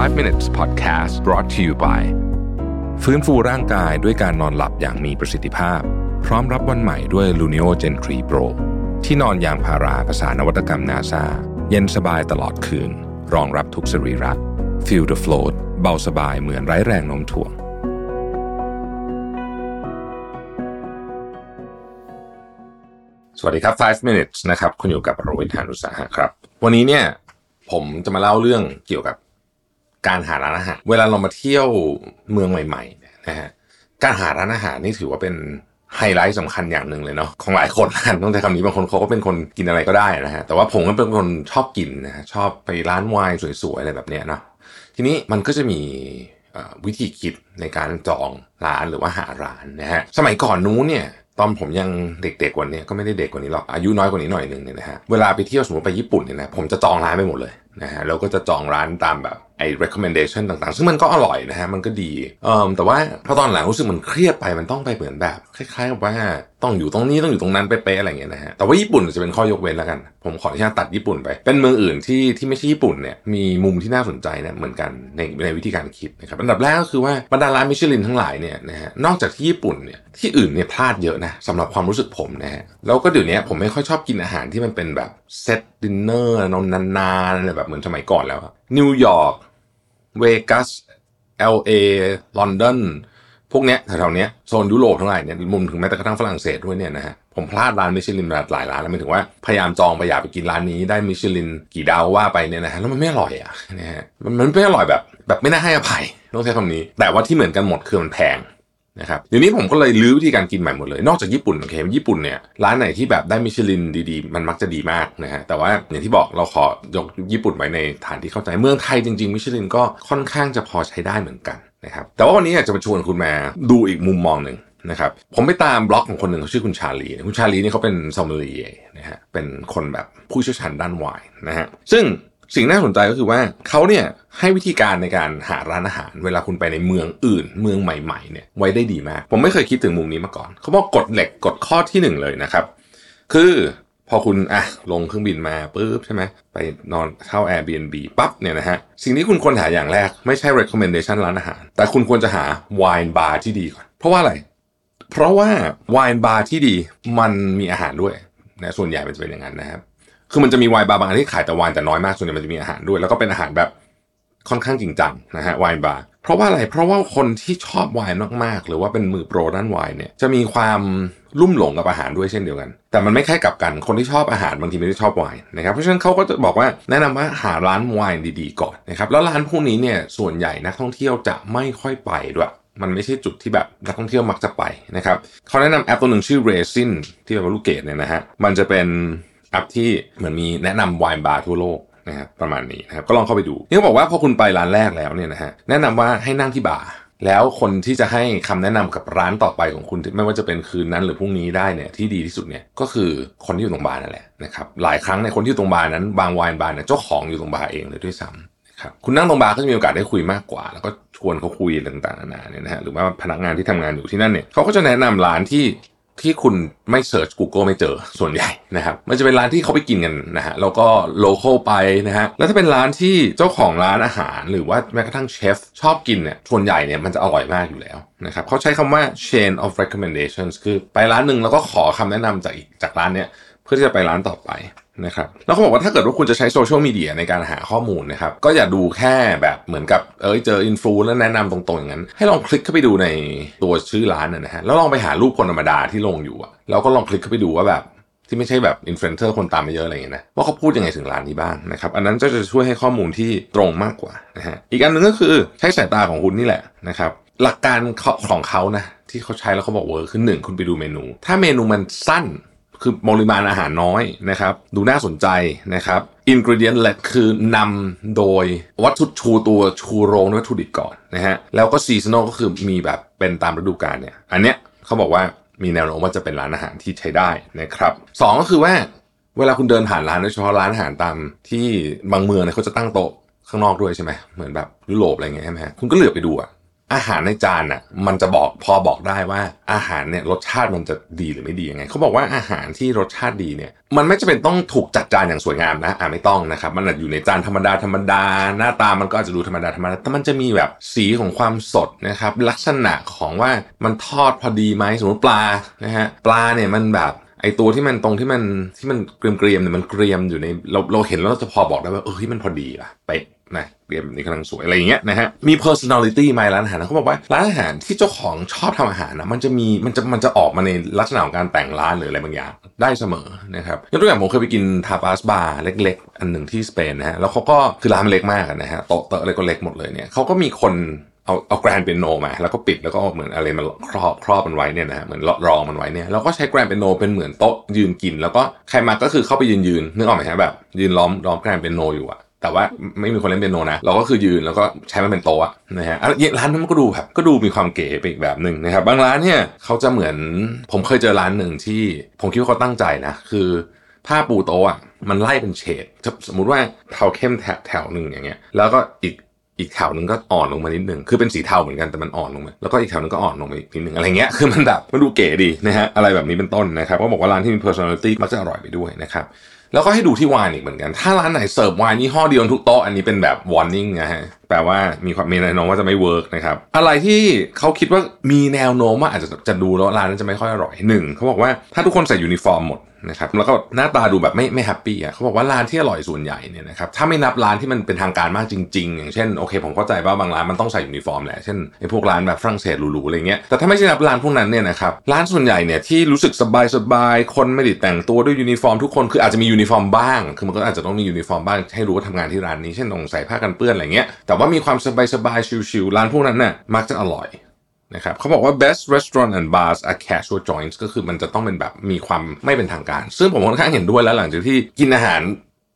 5 minutes podcast brought to you by ฟื้นฟูร่างกายด้วยการนอนหลับอย่างมีประสิทธิภาพ พร้อมรับวันใหม่ด้วย Luno Gen 3 Pro ที่นอนยางพาราภาษานวัตกรรมนาซาเย็นสบายตลอดคืน รองรับทุกสรีระ Feel the float เบาสบายเหมือนไร้แรงโน้มถ่วง สวัสดีครับ 5 minutes นะครับ คุณอยู่กับโรวิทานุสาหะครับ วันนี้เนี่ยผมจะมาเล่าเรื่องเกี่ยวกับ การหาร้านอาหาร เวลาเรามาเที่ยวเมืองใหม่ๆนะฮะการหาร้านอาหารนี่ถือว่าเป็นไฮไลท์สำคัญอย่างหนึ่งเลยเนาะของหลายคนนะต้องใช้คำนี้บางคนเขาก็เป็นคนกินอะไรก็ได้นะฮะแต่ว่าผมก็เป็นคนชอบกินนะฮะชอบไปร้านไวน์สวยๆอะไรแบบเนี้ยเนาะทีนี้มันก็จะมีวิธีคิดในการจองร้านหรือว่าหาร้านนะฮะสมัยก่อนนู้นเนี่ยตอนผมยังเด็กๆกว่านี้ก็ไม่ได้เด็กกว่านี้หรอกอายุน้อยกว่านี้หน่อยหนึ่งเนี่ยนะฮะเวลาไปเที่ยวสมมติไปญี่ปุ่นเนี่ยนะผมจะจองร้านไปหมดเลยนะฮะแล้วก็จะจองร้านตามแบบ อ้ recommendation ต่างๆ ซึ่งมันก็อร่อยนะฮะ มันก็ดีเอ่อแต่ว่าพอตอนหลังรู้สึกมันเครียดไปมันต้องไปเหมือนแบบ คล้ายๆกับว่าต้องอยู่ตรงนี้ต้องอยู่ตรงนั้นเป๊ะๆอะไรอย่างเงี้ยนะฮะ แต่ว่าญี่ปุ่นจะเป็นข้อยกเว้นแล้วกัน ผมขออนุญาตตัดญี่ปุ่นไป เป็นเมืองอื่นที่ที่ไม่ใช่ญี่ปุ่นเนี่ยมีมุมที่น่าสนใจเนี่ยเหมือนกันในในวิธีการคิดนะครับอันดับแรกก็คือว่าบรรดาร้านมิชลินทั้งหลายเนี่ยนะฮะนอกจากที่ญี่ปุ่นเนี่ยที่อื่นเนี่ยพลาดเยอะนะสำหรับความรู้สึกผมนะฮะแล้วก็เดี๋ยวนี้ผมไม่ค่อยชอบกินอาหารที่มันเป็นแบบset dinner นานๆอะไรแบบเหมือนสมัยก่อนแล้วนิวยอร์ก เวกัส LA ลอนดอนพวกเนี้ยแถวๆเนี้ยโซนยุโรปทั้งหลายเนี่ยรวมถึงแม้แต่กระทั่งฝรั่งเศสด้วยเนี่ยนะฮะผมพลาดร้านมิชลินมาหลายร้านแล้วหมายถึงว่าพยายามจองไปอยากไปกินร้านนี้ได้มิชลินกี่ดาวว่าไปเนี่ยนะฮะแล้วมันไม่อร่อยอะนะฮะมันมันไม่อร่อยแบบแบบไม่น่าให้อภัยต้องใช้คำนี้ แต่ว่าที่เหมือนกันหมดคือมันแพง นะครับเดี๋ยวนี้ผมก็เลยรื้อวิธีการกินใหม่หมดเลย นอกจากญี่ปุ่นโอเคญี่ปุ่นเนี่ยร้านไหนที่แบบได้มิชลินดีๆ มันมักจะดีมากนะฮะแต่ว่าอย่างที่บอกเราขอยกญี่ปุ่นไว้ในฐานที่เข้าใจเมืองไทยจริงๆมิชลินก็ค่อนข้างจะพอใช้ได้เหมือนกันนะครับแต่ว่าวันนี้อยากจะมาชวนคุณมาดูอีกมุมมองหนึ่งนะครับผมไปตามบล็อกของคนหนึ่งเขาชื่อคุณชาลี คุณชาลีนี่เขาเป็นซอมเมลียนะฮะเป็นคนแบบผู้เชี่ยวชาญด้านไวน์นะฮะซึ่ง สิ่งน่าสนใจก็คือว่าเขาเนี่ยให้วิธีการในการหาร้านอาหาร เวลาคุณไปในเมืองอื่น เมืองใหม่ๆเนี่ยไว้ได้ดีมาก ผมไม่เคยคิดถึงมุมนี้มาก่อน เขาบอกกฎเหล็กกฎข้อที่หนึ่งเลยนะครับ คือพอคุณอะลงเครื่องบินมาปุ๊บใช่ไหมไปนอนเข้า Airbnb ปั๊บเนี่ยนะฮะสิ่งที่คุณควรหาอย่างแรกไม่ใช่ recommendation ร้านอาหาร แต่คุณควรจะหา wine bar ที่ดีก่อน เพราะว่าอะไร เพราะว่า wine bar ที่ดีมันมีอาหารด้วยนะส่วนใหญ่เป็นอย่างนั้นนะครับ คือมันจะมีไวน์บาร์บางที่ขายแต่ไวน์แต่น้อยมากส่วนใหญ่มันจะมีอาหารด้วย แล้วก็เป็นอาหารแบบค่อนข้างจริงจังนะฮะไวน์บาร์เพราะว่าอะไรเพราะว่าคนที่ชอบไวน์มากๆ หรือว่าเป็นมือโปรด้านไวน์เนี่ยจะมีความลุ่มหลงกับอาหารด้วยเช่นเดียวกัน แต่มันไม่ค่กับกันคนที่ชอบอาหารบางทีไม่ได้ชอบไวน์นะครับเพราะฉะนั้นเขาก็จะบอกว่าแนะนำว่าหาร้านไวน์ดีๆก่อนนะครับแล้วร้านพวกนี้เนี่ยส่วนใหญ่นักท่องเที่ยวจะไม่ค่อยไปด้วยมันไม่ใช่จุดที่แบบนักท่องเที่ยวมักจะไปนะครับเขาแนะนำแอปตัวหนึ่งชื่อ Resin ที่เป็นลูกเกดเนี่ยนะฮะมันจะเป็น แอปที่เหมือนมีแนะนำไวน์บาร์ทั่วโลกนะครับประมาณนี้นะครับก็ลองเข้าไปดูนี่เขาบอกว่าพอคุณไปร้านแรกแล้วเนี่ยนะฮะแนะนำว่าให้นั่งที่บาร์แล้วคนที่จะให้คำแนะนำกับร้านต่อไปของคุณไม่ว่าจะเป็นคืนนั้นหรือพรุ่งนี้ได้เนี่ยที่ดีที่สุดเนี่ยก็คือคนที่อยู่ตรงบาร์นั่นแหละนะครับหลายครั้งในคนที่อยู่ตรงบาร์นั้นบาง wine bar เนี่ยเจ้าของอยู่ตรงบาร์เองเลยด้วยซ้ำนะครับคุณนั่งตรงบาร์ก็จะมีโอกาสได้คุยมากกว่า แล้วก็ชวนเขาคุยต่างๆนานาเนี่ยนะฮะหรือว่าพนักงานที่ทำงานอยู่ที่นั่นเนี่ยเขาก็จะแนะนำร้านที่ ที่คุณไม่ search Google ไม่เจอส่วนใหญ่นะครับ มันจะเป็นร้านที่เขาไปกินกันนะฮะแล้วก็ local ไปนะฮะแล้วถ้าเป็นร้านที่เจ้าของร้านอาหาร หรือว่าแม้กระทั่งเชฟชอบกินเนี่ยส่วนใหญ่เนี่ยมันจะอร่อยมากอยู่แล้วนะครับเขาใช้คำว่า chain of recommendations คือไปร้านหนึ่งแล้วก็ขอคำแนะนำจากอีกจากร้านเนี้ย เพื่อที่จะไปร้านต่อไปนะครับแล้วเขาบอกว่าถ้าเกิดว่าคุณจะใช้โซเชียลมีเดียในการหาข้อมูลนะครับก็อย่าดูแค่แบบเหมือนกับเอ้ยเจอ influ แล้วแนะนำตรงๆอย่างนั้น ให้ลองคลิกเข้าไปดูในตัวชื่อร้านนะฮะแล้วลองไปหารูปคนธรรมดาที่ลงอยู่อะแล้วก็ลองคลิกเข้าไปดูว่าแบบที่ไม่ใช่แบบอินฟลูเอนเซอร์คนตามมาเยอะอะไรอย่างเงี้ยนะว่าเขาพูดยังไงถึงร้านนี้บ้างนะครับอันนั้นก็จะช่วยให้ข้อมูลที่ตรงมากกว่านะฮะอีกอันหนึ่งก็คือใช้สายตาของคุณนี่แหละนะครับหลักการของเขานะที่เขาใช้แล้วเขาบอก work คือหนึ่งคุณไปดูเมนู ถ้าเมนูมันสั้น คือปริมาณอาหารน้อยนะครับ ดูน่าสนใจนะครับ ingredient-led คือนำโดยวัตถุชูตัวชูโรงวัตถุดิบก่อนนะฮะแล้วก็ seasonal ก็คือมีแบบเป็นตามฤดูกาลเนี่ย อันเนี้ยเขาบอกว่ามีแนวโน้มว่าจะเป็นร้านอาหารที่ใช้ได้นะครับสองก็คือว่าเวลาคุณเดินผ่านร้านโดยเฉพาะร้านอาหารตามที่บางเมืองเนี่ยเขาจะตั้งโต๊ะข้างนอกด้วยใช่ไหมเหมือนแบบยุโรปอะไรเงี้ยใช่ไหมคุณก็เหลือบไปดูอะ อาหารในจานอะมันจะบอกพอบอกได้ว่าอาหารเนี่ยรสชาติมันจะดีหรือไม่ดียังไงเขาบอกว่าอาหารที่รสชาติดีเนี่ยมันไม่จำเป็นต้องถูกจัดจานอย่างสวยงามนะอ่าไม่ต้องนะครับมันอาจอยู่ในจานธรรมดาธรรมดา หน้าตามันก็อาจจะดูธรรมดาธรรมดาแต่มันจะมีแบบสีของความสดนะครับลักษณะของว่ามันทอดพอดีไหมสมมติปลานะฮะปลาเนี่ยมันแบบ ไอตัวที่มันตรงที่มันที่มันเกรียมๆเนี่ยมันเกรียมอยู่ในเราเราเห็นแล้วเราจะพอบอกได้ว่าเออที่มันพอดีอะเป๊ะนะเกรียมนี่กำลังสวยอะไรอย่างเงี้ยนะฮะมี personality ไหมร้านอาหารนะเขาบอกว่าร้านอาหารที่เจ้าของชอบทำอาหารนะมันจะมีมันจะมันจะออกมาในลักษณะของการแต่งร้านหรืออะไรบางอย่างได้เสมอนะครับยกตัวอย่างผมเคยไปกินทาปาสบาร์เล็ก ๆ อันหนึ่งที่สเปนนะฮะแล้วเขาก็คือร้านมันเล็กมากนะฮะโต๊ะเตอะอะไรก็เล็กหมดเลยเนี่ยเขาก็มีคน เอาเอาแกรนเปียโนมา แล้วก็ปิดแล้วก็เหมือนอะไรมันครอบครอบมันไว้เนี่ยนะฮะเหมือนรองมันไว้เนี่ยแล้วก็ใช้แกรนเปียโนเป็นเหมือนโต๊ะยืนกิน แล้วก็ใครมาก็คือเข้าไปยืนยืนนึกออกไหมฮะแบบ ยืนล้อมล้อมแกรนเปียโนอยู่อะแต่ว่าไม่มีคนเล่นเปียโนนะ เราก็คือยืนแล้วก็ใช้มันเป็นโต๊ะนะฮะร้านนั้นมันก็ดูแบบก็ดูมีความเก๋ไปอีกแบบหนึ่งนะครับบางร้านเนี่ยเขาจะเหมือนผมเคยเจอร้านหนึ่งที่ผมคิดว่าเขาตั้งใจนะคือผ้าปูโต๊ะมันไล่เป็นเฉดสมมุติว่าเทาเข้มแถแถวหนึ่งอย่างเงี้ย แล้วก็อีก อีกแถวหนึ่งก็อ่อนลงมานิดหนึ่งคือเป็นสีเทาเหมือนกันแต่มันอ่อนลงมาแล้วก็อีกแถวนึงก็อ่อนลงมาอีกนิดหนึ่งอะไรเงี้ยคือมันแบบมันดูเก๋ดีนะฮะอะไรแบบนี้เป็นต้นนะครับก็บอกว่าร้านที่มี personality มักจะอร่อยไปด้วยนะครับแล้วก็ให้ดูที่ไวน์อีกเหมือนกัน ถ้าร้านไหนเสิร์ฟไวน์ยี่ห้อเดียวทุกโต๊ะอันนี้เป็นแบบ warning นะฮะ แปลว่ามีความมีแนวโน้มว่าจะไม่ work นะครับ อะไรที่เขาคิดว่ามีแนวโน้มว่าอาจจะจะดูแล้วร้านนั้นจะไม่ค่อยอร่อยหนึ่งเขาบอกว่าถ้าทุกคนใส่ยูนิฟอร์มหมดนะครับแล้วก็หน้าตาดูแบบไม่ไม่ happy อะเขาบอกว่าร้านที่อร่อยส่วนใหญ่เนี่ยนะครับถ้าไม่นับร้านที่มันเป็นทางการมากจริง ๆ อย่างเช่นโอเคผมเข้าใจว่าบางร้านมันต้องใส่ยูนิฟอร์มแหละเช่นไอ้พวกร้านแบบฝรั่งเศสหรูๆอะไรเงี้ยแต่ถ้าไม่ใช่นับร้านพวกนั้นเนี่ยนะครับร้านส่วนใหญ่เนี่ยที่รู้สึกสบายๆคนไม่ได้แต่งตัวด้วยยูนิฟอร์มทุกคนคืออาจจะมียูนิฟอร์มบ้างคือมันก็อาจจะต้องมียูนิฟอร์มบ้างให้รู้ว่าทำงานที่ร้านนี้เช่นต้องใส่ผ้ากันเปื้อนอะไรเงี้ยแต่ว่ามีความสบายๆชิลๆร้านพวกนั้นน่ะมักจะอร่อยนะครับเขาบอกว่า best restaurant and bars are casual joints ก็คือมันจะต้องเป็นแบบมีความไม่เป็นทางการ ซึ่งผมค่อนข้างเห็นด้วยแล้วหลังจากที่กินอาหาร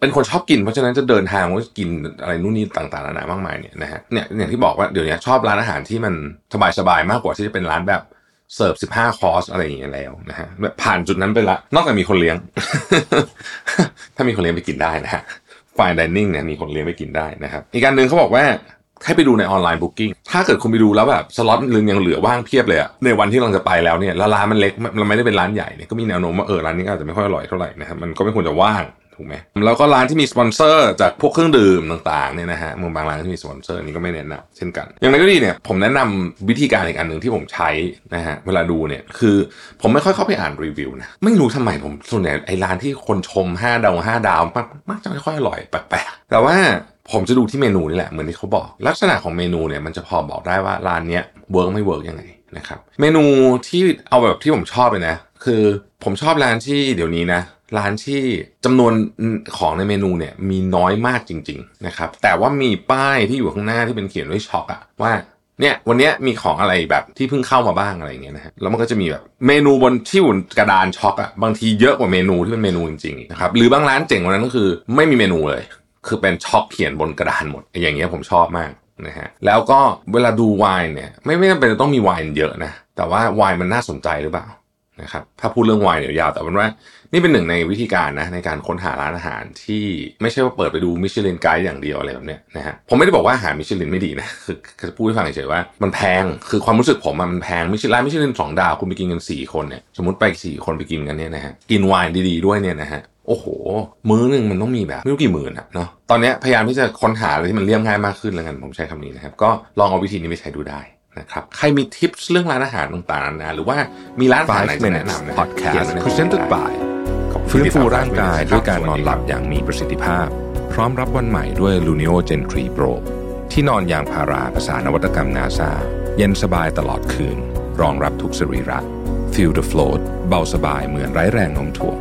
เป็นคนชอบกินเพราะฉะนั้นจะเดินทางว่ากินอะไรนู่นนี่ต่างๆนานามากมายเนี่ยนะฮะเนี่ยอย่างที่บอกว่าเดี๋ยวนี้ชอบร้านอาหารที่มันสบายๆมากกว่าที่จะเป็นร้านแบบเสิร์ฟสิบห้าคอร์สอะไรอย่างเงี้ยแล้วนะฮะผ่านจุดนั้นไปละ นอกจากมีคนเลี้ยง ถ้ามีคนเลี้ยงไปกินได้นะฮะ fine dining เนี่ยมีคนเลี้ยงไปกินได้นะครับ อีกอันหนึ่งเขาบอกว่าให้ไปดูใน online booking ถ้าเกิดคุณไปดูแล้วแบบสล็อตลึงยังเหลือว่างเพียบเลยอะในวันที่เราจะไปแล้วเนี่ยแล้วร้านมันเล็กเราไม่ได้เป็นร้านใหญ่เนี่ยก็มีแนวโน้มว่าเออร้านนี้อาจจะไม่ค่อยอร่อยเท่าไหร่นะครับมันก็ไม่ควรจะว่าง ถูกไหมแล้วก็ร้านที่มีสปอนเซอร์จากพวกเครื่องดื่มต่างๆเนี่ยนะฮะมึงบางร้านที่มีสปอนเซอร์นี่ก็ไม่แนะนำเช่นกันอย่างไรก็ดีเนี่ยผมแนะนำวิธีการอีกอันหนึ่งที่ผมใช้นะฮะเวลาดูเนี่ยคือผมไม่ค่อยเข้าไปอ่านรีวิวนะไม่รู้ทำไมผมส่วนใหญ่ไอ้ร้านที่คนชม5ดาว5ดาวมักมักจะไม่ค่อยอร่อยแปลกๆแต่ว่าผมจะดูที่เมนูนี่แหละเหมือนที่เขาบอก ลักษณะของเมนูเนี่ยมันจะพอบอกได้ว่าร้านเนี้ย work ไม่ work ยังไงนะครับเมนูที่เอาแบบที่ผมชอบเลยนะ คือผมชอบร้านที่เดี๋ยวนี้นะ ร้านที่จำนวนของในเมนูเนี่ยมีน้อยมากจริง ๆนะครับ แต่ว่ามีป้ายที่อยู่ข้างหน้าที่เป็นเขียนด้วยช็อกอะว่าเนี่ยวันนี้มีของอะไรแบบที่เพิ่งเข้ามาบ้างอะไรอย่างเงี้ยนะฮะแล้วมันก็จะมีแบบเมนูบนที่อยู่กระดานช็อกอะบางทีเยอะกว่าเมนูที่เป็นเมนูจริงๆนะครับหรือบางร้านเจ๋งกว่านั้นก็คือไม่มีเมนูเลย คือเป็นช็อกเขียนบนกระดานหมด อย่างเงี้ยผมชอบมากนะฮะแล้วก็เวลาดูไวน์เนี่ยไม่ไม่จำเป็นต้องมีไวน์เยอะนะแต่ว่าไวน์มันน่าสนใจหรือเปล่า นะครับถ้าพูดเรื่องไวน์เดี๋ยวยาวแต่เป็นว่านี่เป็นหนึ่งในวิธีการนะในการค้นหาร้านอาหารที่ไม่ใช่ว่าเปิดไปดูมิชลินไกด์อย่างเดียวอะไรแบบเนี้ยนะฮะผมไม่ได้บอกว่าอาหารมิชลินไม่ดีนะคือจะพูดให้ฟังเฉยๆว่ามันแพงคือความรู้สึกผมมันแพงมิชลินร้านมิชลินสองดาวคุณไปกินกันสี่คนเนี่ยสมมติไปสี่คนไปกินกันเนี่ยนะฮะกินไวน์ดีๆด้วยเนี่ยนะฮะโอ้โห มื้อหนึ่งมันต้องมีแบบไม่รู้กี่หมื่นอะเนาะตอนนี้พยายามที่จะค้นหาอะไรที่มันเลี่ยมง่ายมากขึ้นแล้วกันผมใช้คำนี้นะครับก็ลองเอาวิธีนี้ไปใช้ดูได้ นะครับใครมีทิปส์เรื่องร้านอาหารต่างๆนะหรือว่ามีร้านอาหารไหนจะแนะนำนะ Podcast Presented by ฟื้นฟูร่างกายด้วยการนอนหลับอย่างมีประสิทธิภาพ พร้อมรับวันใหม่ด้วย Lunio Gen 3 Pro ที่นอนยางพาราภาษานวัตกรรมนาซาเย็นสบายตลอดคืน รองรับทุกสรีระ Feel the float เบาสบายเหมือนไร้แรงโน้มถ่วง